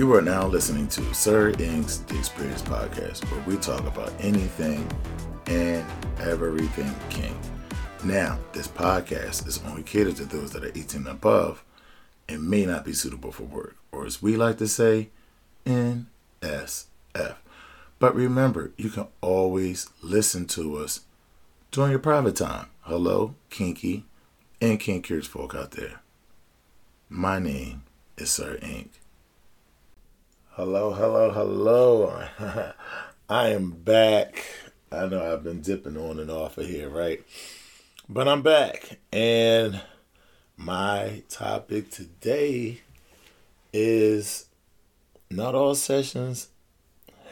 You are now listening to Sir INQ's The Experience Podcast, where we talk about anything and everything kink. Now, this podcast is only catered to those that are 18 and above and may not be suitable for work, or as we like to say, NSF. But remember, you can always listen to us during your private time. Hello, kinky and kinkiers folk out there. My name is Sir INQ. Hello, hello, hello. I am back. I know I've been dipping on and off of here, right? But I'm back. And my topic today is not all sessions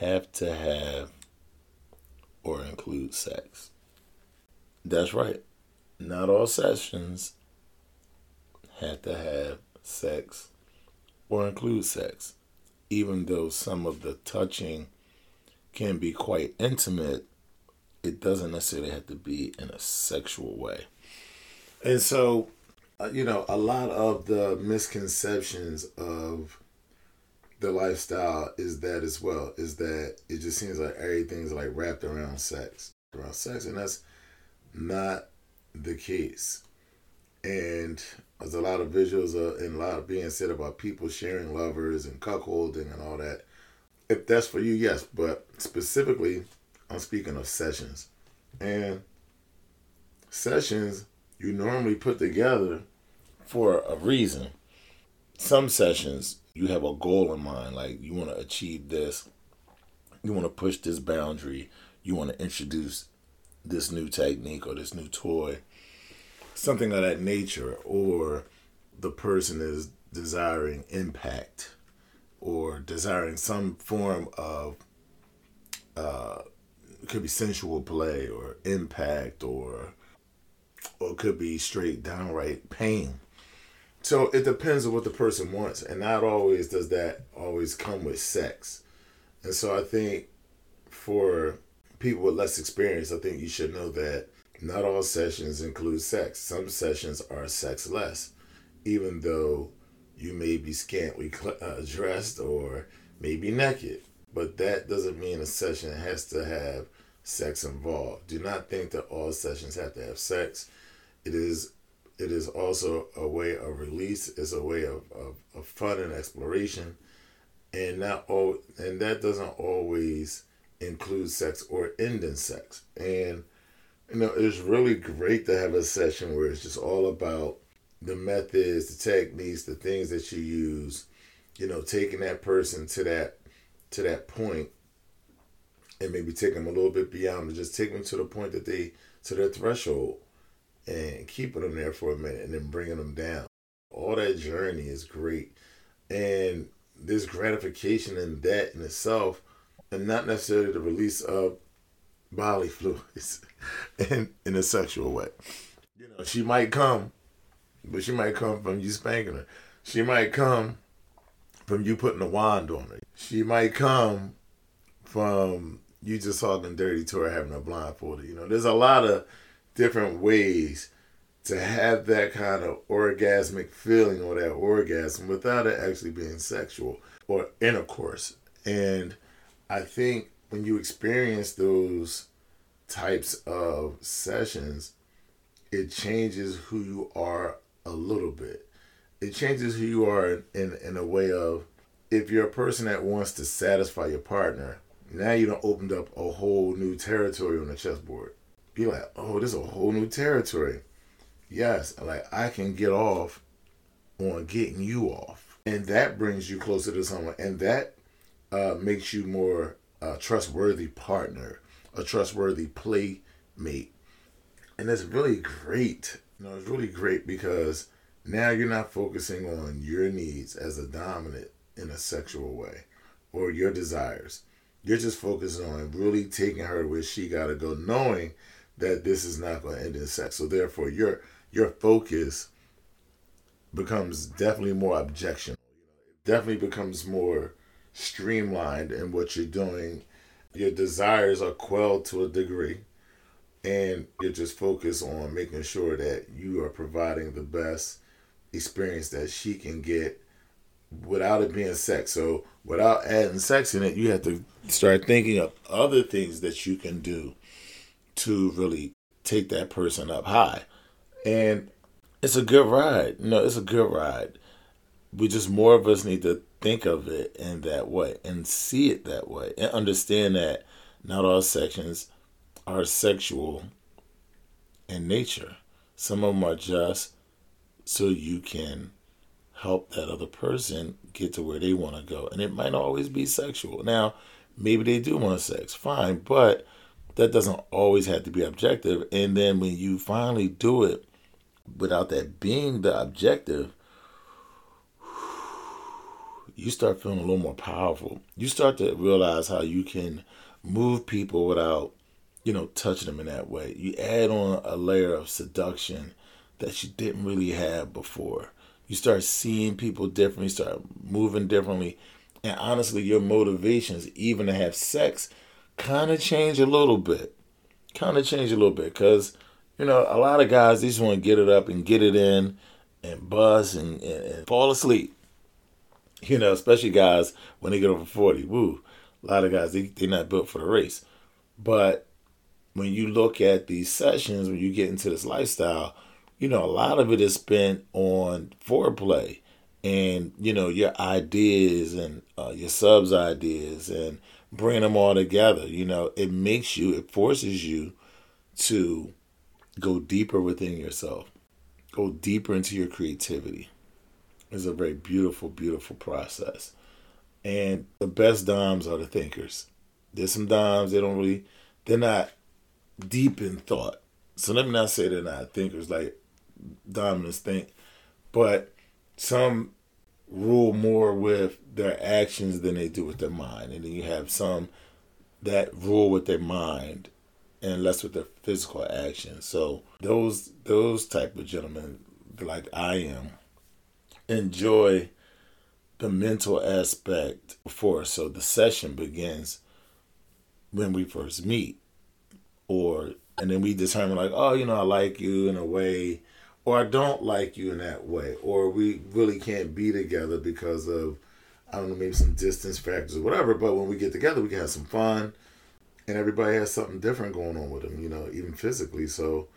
have to have or include sex. That's right. Not all sessions have to have sex or include sex even though some of the touching can be quite intimate, it doesn't necessarily have to be in a sexual way. And so, uh, you know, a lot of the misconceptions of the lifestyle is that as well, is that it just seems like everything's like wrapped around sex, around sex, and that's not the case. And there's a lot of visuals uh, and a lot of being said about people sharing lovers and cuckolding and all that. If that's for you, yes. But specifically, I'm speaking of sessions. And sessions you normally put together for a reason. Some sessions you have a goal in mind, like you want to achieve this, you want to push this boundary, you want to introduce this new technique or this new toy something of that nature, or the person is desiring impact or desiring some form of uh, could be sensual play or impact or or could be straight downright pain. So it depends on what the person wants, and not always does that always come with sex. And so I think for people with less experience, I think you should know that not all sessions include sex. Some sessions are sexless, even though you may be scantily uh, dressed or maybe naked. But that doesn't mean a session has to have sex involved. Do not think that all sessions have to have sex. It is it is also a way of release. It's a way of, of, of fun and exploration, and not all and that doesn't always include sex or end in sex. And you know, it's really great to have a session where it's just all about the methods, the techniques, the things that you use, you know, taking that person to that to that point and maybe take them a little bit beyond, but just take them to the point that they to their threshold and keeping them there for a minute and then bringing them down. All that journey is great. And this gratification in that in itself, and not necessarily the release of bodily fluids in in a sexual way. You know, she might come, but she might come from you spanking her. She might come from you putting a wand on her. She might come from you just talking dirty to her having a blindfolded. You know, there's a lot of different ways to have that kind of orgasmic feeling or that orgasm without it actually being sexual or intercourse. And I think when you experience those types of sessions, it changes who you are a little bit. It changes who you are in, in a way of if you're a person that wants to satisfy your partner, now you have opened up a whole new territory on the chessboard. You're like, oh, this is a whole new territory. Yes, like I can get off on getting you off. And that brings you closer to someone. And that uh, makes you more a trustworthy partner, a trustworthy playmate. And it's really great. You know, it's really great because now you're not focusing on your needs as a dominant in a sexual way or your desires. You're just focusing on really taking her where she gotta go, knowing that this is not gonna end in sex. So therefore your your focus becomes definitely more objectionable. It definitely becomes more streamlined in what you're doing. Your desires are quelled to a degree, and you're just focused on making sure that you are providing the best experience that she can get without it being sex. So without adding sex in it, you have to start thinking of other things that you can do to really take that person up high. And it's a good ride. Know, it's a good ride. We just more of us need to think of it in that way and see it that way and understand that not all sections are sexual in nature. Some of them are just so you can help that other person get to where they want to go. And it might always be sexual. Now, maybe they do want sex, fine, but that doesn't always have to be objective. And then when you finally do it without that being the objective, you start feeling a little more powerful. You start to realize how you can move people without, you know, touching them in that way. You add on a layer of seduction that you didn't really have before. You start seeing people differently, start moving differently. And honestly, your motivations, even to have sex, kind of change a little bit. Kind of change a little bit. Because, you know, a lot of guys, they just want to get it up and get it in and buzz and, and, and fall asleep. You know, especially guys when they get over 40. Woo. A lot of guys, they, they're not built for the race. But when you look at these sessions, when you get into this lifestyle, you know, a lot of it is spent on foreplay and, you know, your ideas and uh, your subs ideas and bringing them all together. You know, it makes you, it forces you to go deeper within yourself, go deeper into your creativity. It's a very beautiful, beautiful process. And the best doms are the thinkers. There's some doms, they don't really, they're not deep in thought. So let me not say they're not thinkers like dominants think, but some rule more with their actions than they do with their mind, and then you have some that rule with their mind and less with their physical actions. So those those type of gentlemen, like I am, enjoy the mental aspect before. So the session begins when we first meet, or and then we determine like, oh, you know, I like you in a way or I don't like you in that way, or we really can't be together because of I don't know maybe some distance factors or whatever. But when we get together, we can have some fun, and everybody has something different going on with them, you know, even physically. So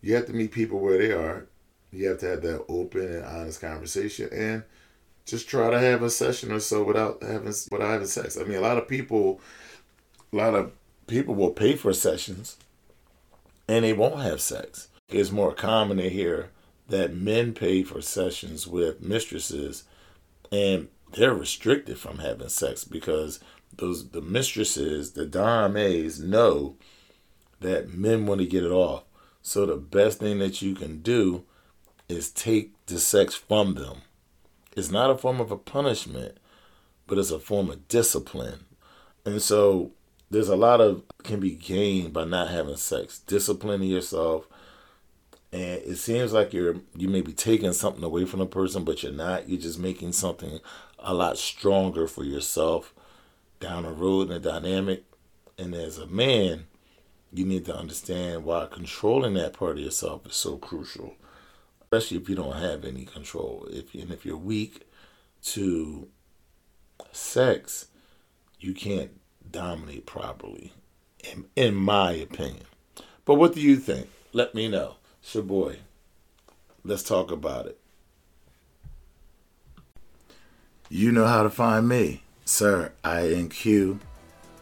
you have to meet people where they are. You have to have that open and honest conversation, and just try to have a session or so without having without having sex. I mean, a lot of people, a lot of people will pay for sessions, and they won't have sex. It's more common to hear that men pay for sessions with mistresses and they're restricted from having sex because those the mistresses, the dames know that men want to get it off. So the best thing that you can do is take the sex from them. It's not a form of a punishment, but it's a form of discipline. And so there's a lot of can be gained by not having sex. Disciplining yourself, and it seems like you're you may be taking something away from the person but you're not you're just making something a lot stronger for yourself down the road in a dynamic and as a man you need to understand why controlling that part of yourself is so crucial especially if you don't have any control if and if you're weak to sex you can't dominate properly in, in my opinion but what do you think let me know it's your boy. Let's talk about it. You know how to find me, Sir INQ,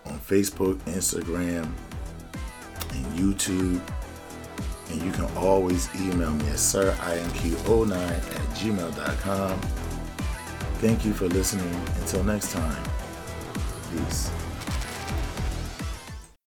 on Facebook, Instagram, and YouTube. And you can always email me at sirinq09 at gmail.com. Thank you for listening. Until next time, peace.